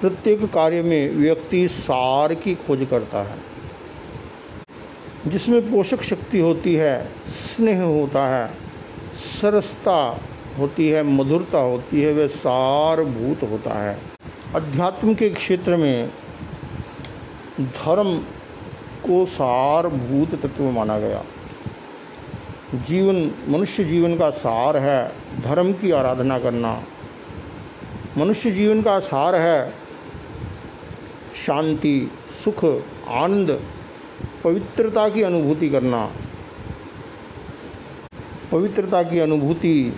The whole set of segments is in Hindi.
प्रत्येक कार्य में व्यक्ति सार की खोज करता है। जिसमें पोषक शक्ति होती है, स्नेह होता है, सरसता होती है, मधुरता होती है, वह सारभूत होता है। अध्यात्म के क्षेत्र में धर्म को सारभूत तत्व माना गया। जीवन, मनुष्य जीवन का सार है, धर्म की आराधना करना। मनुष्य जीवन का सार है शांति, सुख, आनंद, पवित्रता की अनुभूति करना। पवित्रता की अनुभूति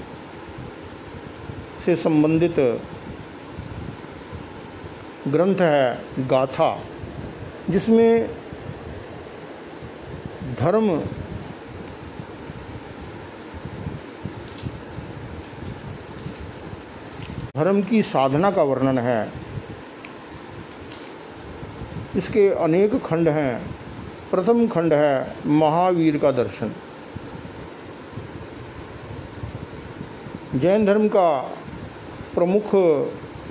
से संबंधित ग्रंथ है गाथा, जिसमें धर्म धर्म की साधना का वर्णन है। इसके अनेक खंड हैं। प्रथम खंड है महावीर का दर्शन। जैन धर्म का प्रमुख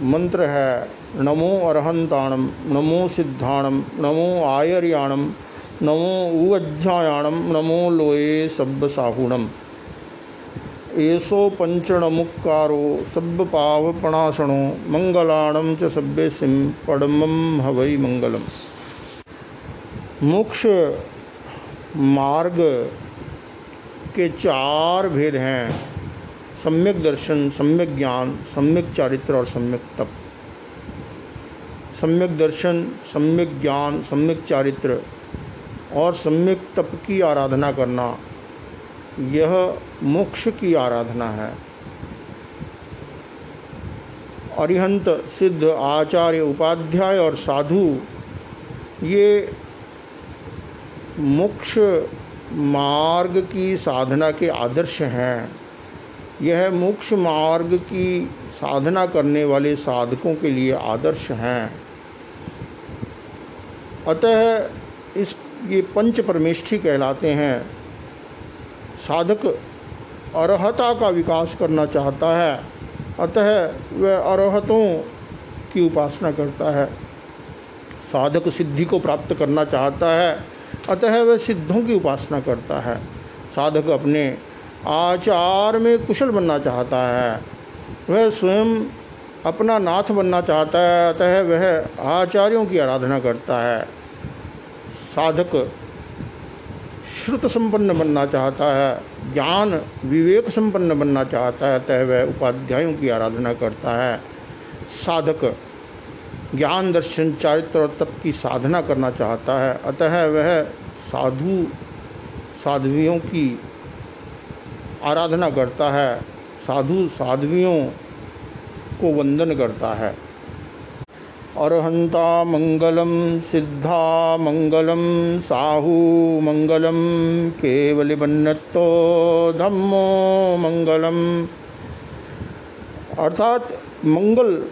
मंत्र है, नमो अरहंताणम नमो सिद्धाणम नमो आयर्याणम नमो उज्जायाणम नमो लोये सब्ब साहुणम एसो पंचणमुक्कारो सब्ब पावपणासणो मंगलाणम च सब्बे सिम पड़मम हवै मंगलम। मोक्ष मार्ग के चार भेद हैं, सम्यक दर्शन, सम्यक ज्ञान, सम्यक चारित्र और सम्यक तप। सम्यक दर्शन, सम्यक ज्ञान, सम्यक चारित्र और सम्यक तप की आराधना करना यह मोक्ष की आराधना है। अरिहंत, सिद्ध, आचार्य, उपाध्याय और साधु, ये मोक्ष मार्ग की साधना के आदर्श हैं। यह मोक्ष मार्ग की साधना करने वाले साधकों के लिए आदर्श हैं। अतः इस, ये पंच परमेष्ठी कहलाते हैं। साधक अरहता का विकास करना चाहता है। अतः वह अरहतों की उपासना करता है। साधक सिद्धि को प्राप्त करना चाहता है। अतः वह सिद्धों की उपासना करता है। साधक अपने आचार में कुशल बनना चाहता है। वह स्वयं अपना नाथ बनना चाहता है। अतः वह आचार्यों की आराधना करता है। साधक श्रुत संपन्न बनना चाहता है, ज्ञान विवेक संपन्न बनना चाहता है अतः वह उपाध्यायों की आराधना करता है। साधक ज्ञान दर्शन, चारित्र और तप की साधना करना चाहता है। अतः वह साधु, साध्वियों की आराधना करता है। साधु, साध्वियों को वंदन करता है। अर्हंता मंगलम सिद्धा मंगलम साहू मंगलम केवल बन्नतो धम्मो मंगलम अर्थात मंगल,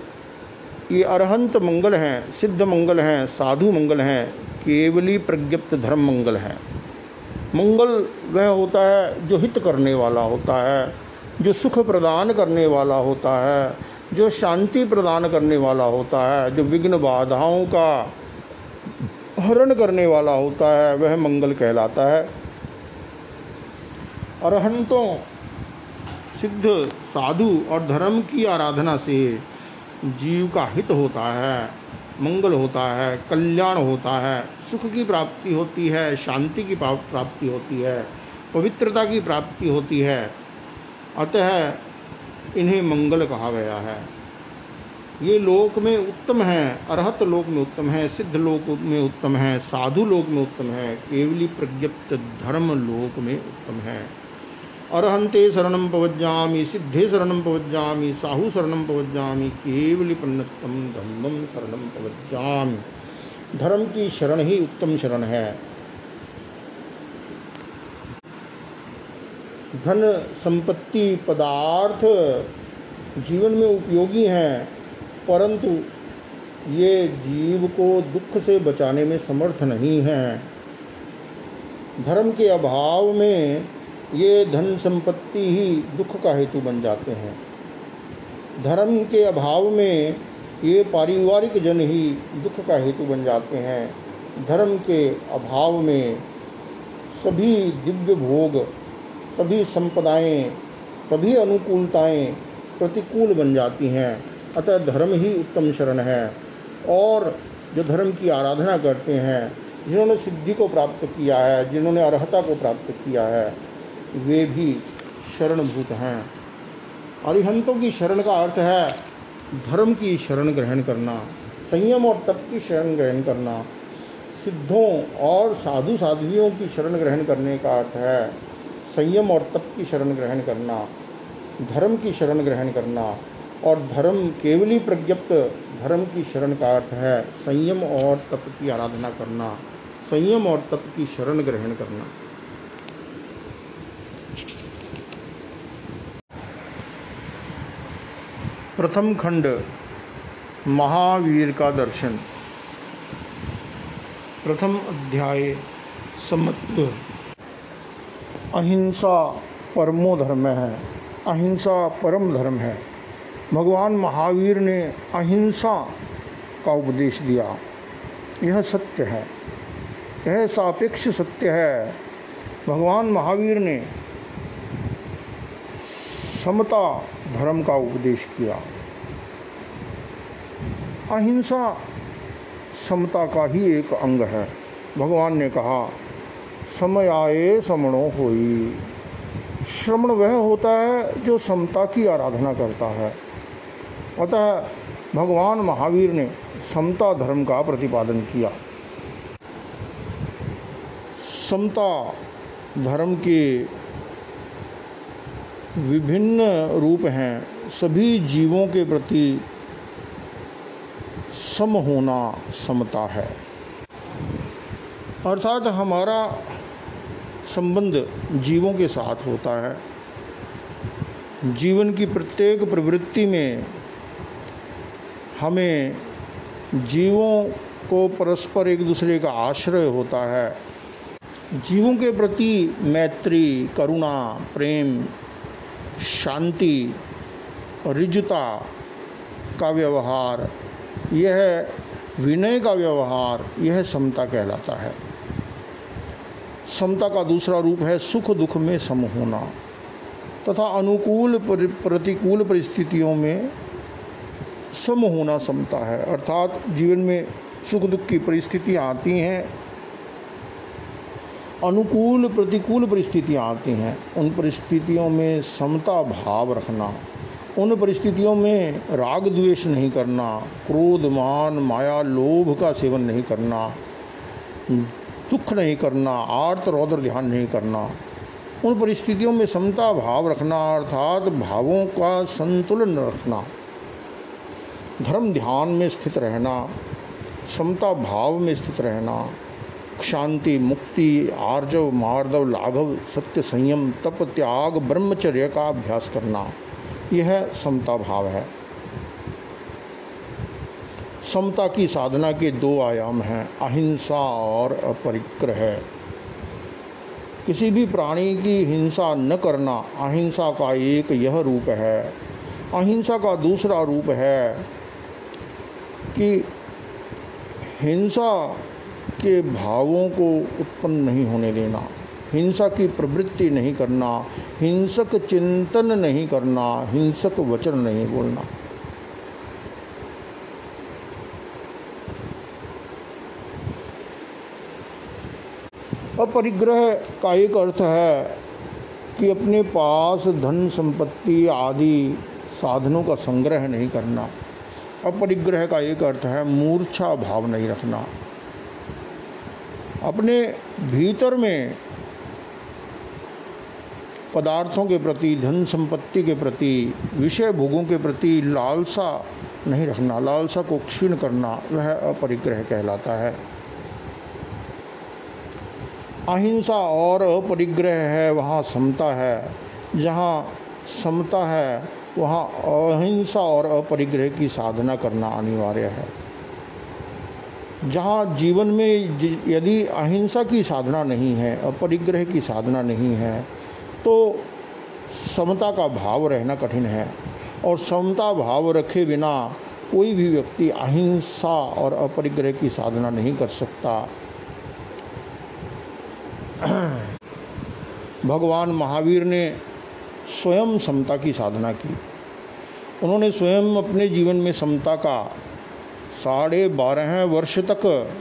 ये अरहंत मंगल हैं, सिद्ध मंगल हैं, साधु मंगल हैं, केवली प्रज्ञप्त धर्म मंगल हैं। मंगल वह होता है जो हित करने वाला होता है, जो सुख प्रदान करने वाला होता है जो शांति प्रदान करने वाला होता है, जो विघ्न बाधाओं का हरण करने वाला होता है, वह मंगल कहलाता है। अरहंतों, सिद्ध साधु और धर्म की आराधना से जीव का हित होता है, मंगल होता है, कल्याण होता है, सुख की प्राप्ति होती है, शांति की प्राप्ति होती है, पवित्रता की प्राप्ति होती है। अतः इन्हें मंगल कहा गया है। ये लोक में उत्तम है, अरहत लोक में उत्तम है, सिद्ध लोक में उत्तम है, साधु लोक में उत्तम है, केवली प्रज्ञप्त धर्म लोक में उत्तम है। अरहंते शरण पवज्जामी सिद्धे शरण पवज्जामी साहु शरण पवज्जामी केवली पन्नतम धर्मम शरण पवज्जामी धर्म की शरण ही उत्तम शरण है। धन संपत्ति पदार्थ जीवन में उपयोगी हैं, परंतु ये जीव को दुख से बचाने में समर्थ नहीं हैं। धर्म के अभाव में ये धन संपत्ति ही दुख का हेतु बन जाते हैं। धर्म के अभाव में ये पारिवारिक जन ही दुख का हेतु बन जाते हैं। धर्म के अभाव में सभी दिव्य भोग सभी संपदाएँ, सभी अनुकूलताएँ प्रतिकूल बन जाती हैं। अतः धर्म ही उत्तम शरण है। और जो धर्म की आराधना करते हैं, जिन्होंने सिद्धि को प्राप्त किया है, जिन्होंने अर्हता को प्राप्त किया है, वे भी शरणभूत हैं। अरिहंतों की शरण का अर्थ है धर्म की शरण ग्रहण करना, संयम और तप की शरण ग्रहण करना। सिद्धों और साधु साध्वियों की शरण ग्रहण करने का अर्थ है संयम और तप की शरण ग्रहण करना, धर्म की शरण ग्रहण करना, और धर्म केवली प्रज्ञप्त धर्म की शरण का अर्थ है संयम और तप की आराधना करना, संयम और तप की शरण ग्रहण करना। प्रथम खंड, महावीर का दर्शन। प्रथम अध्याय, समत्व। अहिंसा परमो धर्म है, अहिंसा परम धर्म है। भगवान महावीर ने अहिंसा का उपदेश दिया। यह सत्य है, यह सापेक्ष सत्य है। भगवान महावीर ने समता धर्म का उपदेश किया। अहिंसा समता का ही एक अंग है। भगवान ने कहा समय आए, समणो होई। श्रमण वह होता है जो समता की आराधना करता है। अतः भगवान महावीर ने समता धर्म का प्रतिपादन किया। समता धर्म के विभिन्न रूप हैं। सभी जीवों के प्रति सम होना समता है। अर्थात हमारा संबंध जीवों के साथ होता है। जीवन की प्रत्येक प्रवृत्ति में हमें जीवों को परस्पर एक दूसरे का आश्रय होता है। जीवों के प्रति मैत्री, करुणा, प्रेम, शांति, रिजुता का व्यवहार, यह विनय का व्यवहार, यह समता कहलाता है। समता का दूसरा रूप है सुख दुख में सम होना। तथा अनुकूल प्रतिकूल परिस्थितियों में सम होना समता है। अर्थात जीवन में सुख दुख की परिस्थितियाँ आती हैं, अनुकूल, प्रतिकूल परिस्थितियाँ आती हैं, उन परिस्थितियों में समता भाव रखना, उन परिस्थितियों में राग द्वेष नहीं करना, क्रोध, मान, माया, लोभ का सेवन नहीं करना दुख नहीं करना, आर्त रौद्र ध्यान नहीं करना। उन परिस्थितियों में समता भाव रखना, अर्थात भावों का संतुलन रखना। धर्म ध्यान में स्थित रहना, समता भाव में स्थित रहना, शांति, मुक्ति, आर्जव, मार्दव, लाघव, सत्य संयम, तप, त्याग, ब्रह्मचर्य का अभ्यास करना, यह समता भाव है। समता की साधना के दो आयाम हैं, अहिंसा और अपरिग्रह। किसी भी प्राणी की हिंसा न करना अहिंसा का एक यह रूप है। अहिंसा का दूसरा रूप है कि हिंसा के भावों को उत्पन्न नहीं होने देना, हिंसा की प्रवृत्ति नहीं करना, हिंसक चिंतन नहीं करना, हिंसक वचन नहीं बोलना। अपरिग्रह का एक अर्थ है कि अपने पास धन संपत्ति आदि साधनों का संग्रह नहीं करना। अपरिग्रह का एक अर्थ है मूर्छा भाव नहीं रखना। अपने भीतर में पदार्थों के प्रति, धन संपत्ति के प्रति, विषय भोगों के प्रति लालसा नहीं रखना। लालसा को क्षीण करना, वह अपरिग्रह कहलाता है। अहिंसा और अपरिग्रह है, वहाँ समता है। जहाँ समता है, वहाँ अहिंसा और अपरिग्रह की साधना करना अनिवार्य है। जहाँ जीवन में यदि अहिंसा की साधना नहीं है, अपरिग्रह की साधना नहीं है तो समता का भाव रहना कठिन है। और समता भाव रखे बिना कोई भी व्यक्ति अहिंसा और अपरिग्रह की साधना नहीं कर सकता। भगवान महावीर ने स्वयं समता की साधना की। उन्होंने स्वयं अपने जीवन में समता का साढ़े बारह वर्ष तक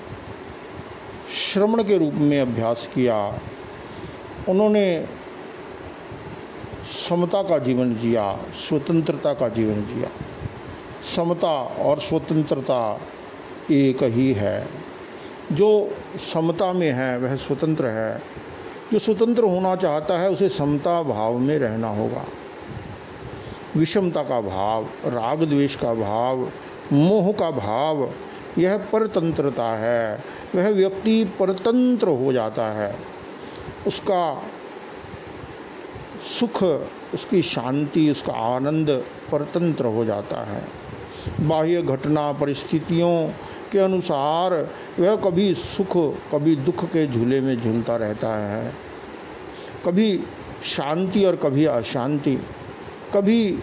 श्रवण के रूप में अभ्यास किया। उन्होंने समता का जीवन जिया, स्वतंत्रता का जीवन जिया। समता और स्वतंत्रता एक ही है। जो समता में है, वह स्वतंत्र है। जो स्वतंत्र होना चाहता है, उसे समता भाव में रहना होगा। विषमता का भाव, राग द्वेष का भाव, मोह का भाव, यह परतंत्रता है। वह व्यक्ति परतंत्र हो जाता है। उसका सुख, उसकी शांति, उसका आनंद परतंत्र हो जाता है। बाह्य घटना परिस्थितियों के अनुसार वह कभी सुख, कभी दुख के झूले में झूलता रहता है। कभी शांति और कभी अशांति। कभी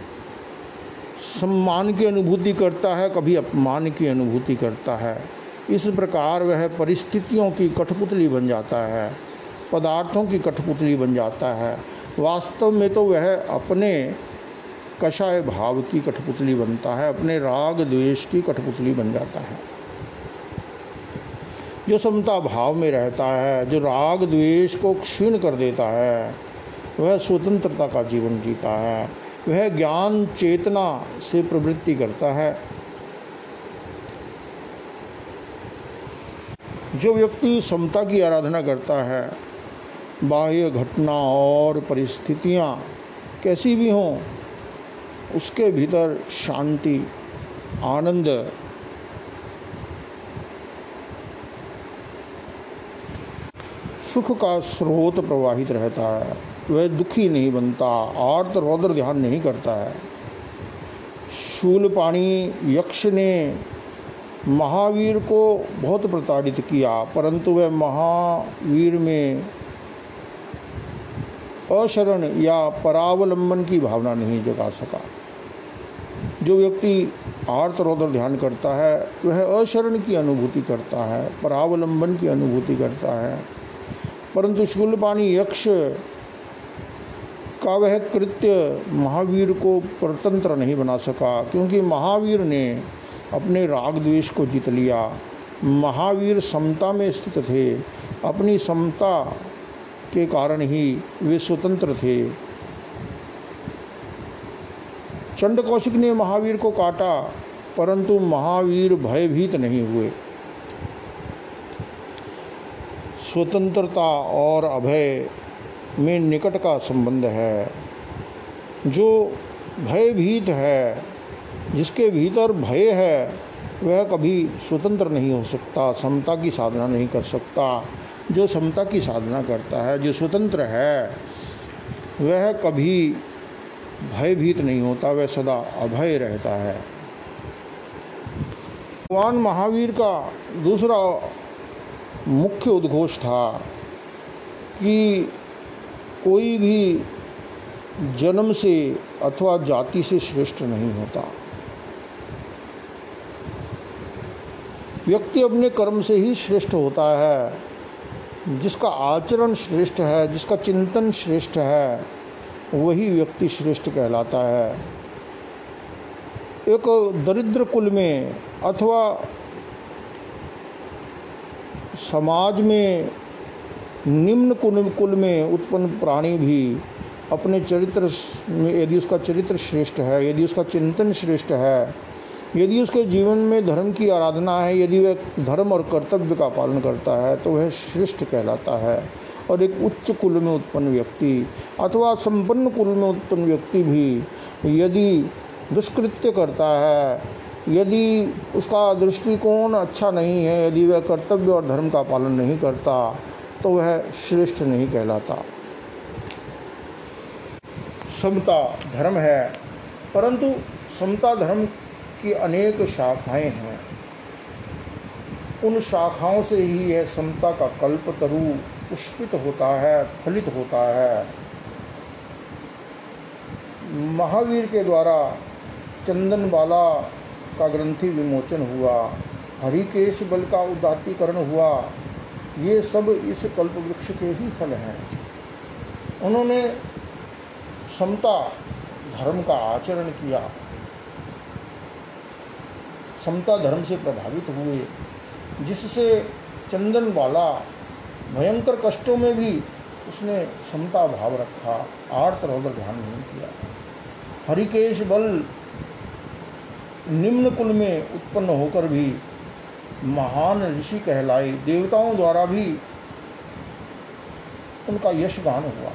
सम्मान की अनुभूति करता है, कभी अपमान की अनुभूति करता है। इस प्रकार वह परिस्थितियों की कठपुतली बन जाता है, पदार्थों की कठपुतली बन जाता है। वास्तव में तो वह अपने कषाय भाव की कठपुतली बनता है, अपने राग द्वेष की कठपुतली बन जाता है। जो समता भाव में रहता है, जो राग द्वेष को क्षीण कर देता है, वह स्वतंत्रता का जीवन जीता है। वह ज्ञान चेतना से प्रवृत्ति करता है। जो व्यक्ति समता की आराधना करता है, बाह्य घटना और परिस्थितियाँ कैसी भी हों, उसके भीतर शांति, आनंद सुख का स्रोत प्रवाहित रहता है। वह दुखी नहीं बनता, आर्त रौद्र ध्यान नहीं करता है। शूल पाणी यक्ष ने महावीर को बहुत प्रताड़ित किया, परंतु वह महावीर में अशरण या परावलंबन की भावना नहीं जगा सका। जो व्यक्ति आर्त रौद्र ध्यान करता है, वह अशरण की अनुभूति करता है, परावलंबन की अनुभूति करता है। परंतु शूलपाणी यक्ष का वह कृत्य महावीर को परतंत्र नहीं बना सका, क्योंकि महावीर ने अपने राग द्वेष को जीत लिया। महावीर समता में स्थित थे। अपनी समता के कारण ही वे स्वतंत्र थे। चंड कौशिक ने महावीर को काटा, परंतु महावीर भयभीत नहीं हुए। स्वतंत्रता और अभय में निकट का संबंध है। जो भयभीत है, जिसके भीतर भय है, वह कभी स्वतंत्र नहीं हो सकता, समता की साधना नहीं कर सकता। जो समता की साधना करता है, जो स्वतंत्र है, वह कभी भयभीत नहीं होता, वह सदा अभय रहता है। भगवान महावीर का दूसरा मुख्य उद्घोष था कि कोई भी जन्म से अथवा जाति से श्रेष्ठ नहीं होता। व्यक्ति अपने कर्म से ही श्रेष्ठ होता है, जिसका आचरण श्रेष्ठ है, जिसका चिंतन श्रेष्ठ है, वही व्यक्ति श्रेष्ठ कहलाता है। एक दरिद्र कुल में अथवा समाज में निम्न कुल में उत्पन्न प्राणी भी अपने चरित्र में यदि उसका चरित्र श्रेष्ठ है, यदि उसका चिंतन श्रेष्ठ है, यदि उसके जीवन में धर्म की आराधना है, यदि वह धर्म और कर्तव्य का पालन करता है तो वह श्रेष्ठ कहलाता है। और एक उच्च कुल में उत्पन्न व्यक्ति अथवा संपन्न कुल में उत्पन्न व्यक्ति भी यदि दुष्कृत्य करता है यदि उसका दृष्टिकोण अच्छा नहीं है, यदि वह कर्तव्य और धर्म का पालन नहीं करता तो वह श्रेष्ठ नहीं कहलाता। समता धर्म है, परंतु समता धर्म की अनेक शाखाएँ हैं। उन शाखाओं से ही यह समता का कल्प तरु पुष्पित होता है, फलित होता है। महावीर के द्वारा चंदन वाला का ग्रंथि विमोचन हुआ, हरिकेश बल का उदातीकरण हुआ। ये सब इस कल्प वृक्ष के ही फल हैं। उन्होंने समता, धर्म का आचरण किया। समता धर्म से प्रभावित हुए, जिससे चंदन वाला भयंकर कष्टों में भी उसने समता भाव रखा। आर्थ रौदर ध्यान नहीं किया। हरिकेश बल निम्न कुल में उत्पन्न होकर भी महान ऋषि कहलाए, देवताओं द्वारा भी उनका यश गान हुआ।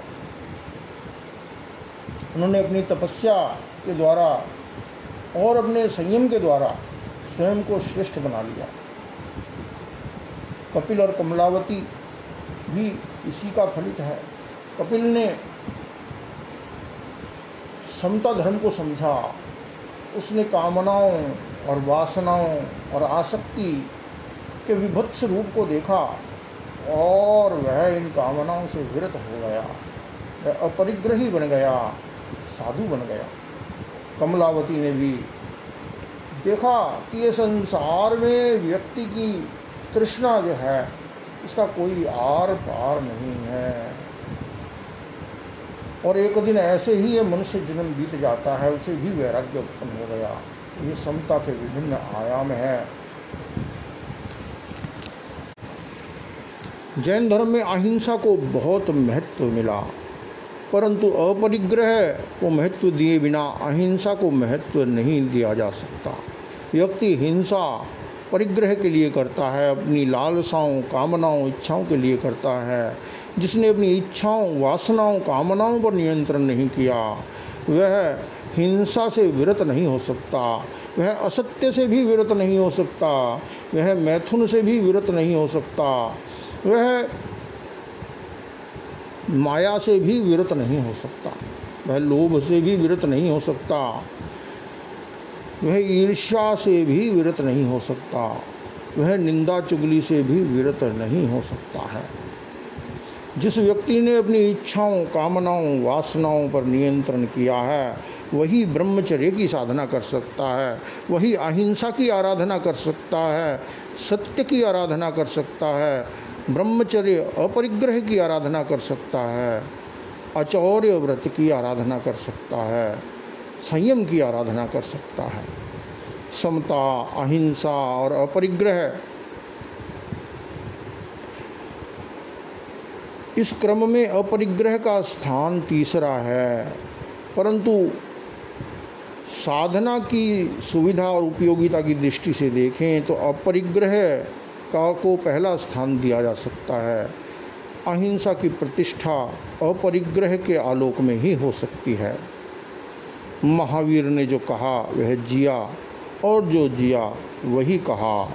उन्होंने अपनी तपस्या के द्वारा और अपने संयम के द्वारा स्वयं को श्रेष्ठ बना लिया। कपिल और कमलावती भी इसी का फलित है। कपिल ने समता धर्म को समझा। उसने कामनाओं और वासनाओं और आसक्ति के विभत्स रूप को देखा और वह इन कामनाओं से विरत हो गया। वह अपरिग्रही बन गया, साधु बन गया। कमलावती ने भी देखा कि ये संसार में व्यक्ति की तृष्णा जो है, इसका कोई आर पार नहीं है। और एक दिन ऐसे ही ये मनुष्य जन्म बीत जाता है, उसे भी वैराग्य उत्पन्न हो गया। ये समता के विभिन्न आयाम हैं। जैन धर्म में अहिंसा को बहुत महत्व मिला, परंतु अपरिग्रह को महत्व दिए बिना अहिंसा को महत्व नहीं दिया जा सकता। व्यक्ति हिंसा परिग्रह के लिए करता है, अपनी लालसाओं, कामनाओं, इच्छाओं के लिए करता है। जिसने अपनी इच्छाओं, वासनाओं, कामनाओं पर नियंत्रण नहीं किया, वह हिंसा से विरत नहीं हो सकता, वह असत्य से भी विरत नहीं हो सकता, वह मैथुन से भी विरत नहीं हो सकता, वह माया से भी विरत नहीं हो सकता, वह लोभ से भी विरत नहीं हो सकता, वह ईर्ष्या से भी विरत नहीं हो सकता, वह निंदा चुगली से भी विरत नहीं हो सकता है। जिस व्यक्ति ने अपनी इच्छाओं, कामनाओं, वासनाओं पर नियंत्रण किया है, वही ब्रह्मचर्य की साधना कर सकता है, वही अहिंसा की आराधना कर सकता है, सत्य की आराधना कर सकता है, ब्रह्मचर्य अपरिग्रह की आराधना कर सकता है, अचौर्य व्रत की आराधना कर सकता है, संयम की आराधना कर सकता है। समता, अहिंसा और अपरिग्रह इस क्रम में अपरिग्रह का स्थान तीसरा है। परंतु साधना की सुविधा और उपयोगिता की दृष्टि से देखें तो अपरिग्रह का को पहला स्थान दिया जा सकता है। अहिंसा की प्रतिष्ठा अपरिग्रह के आलोक में ही हो सकती है। महावीर ने जो कहा, वह जिया, और जो जिया, वही कहा।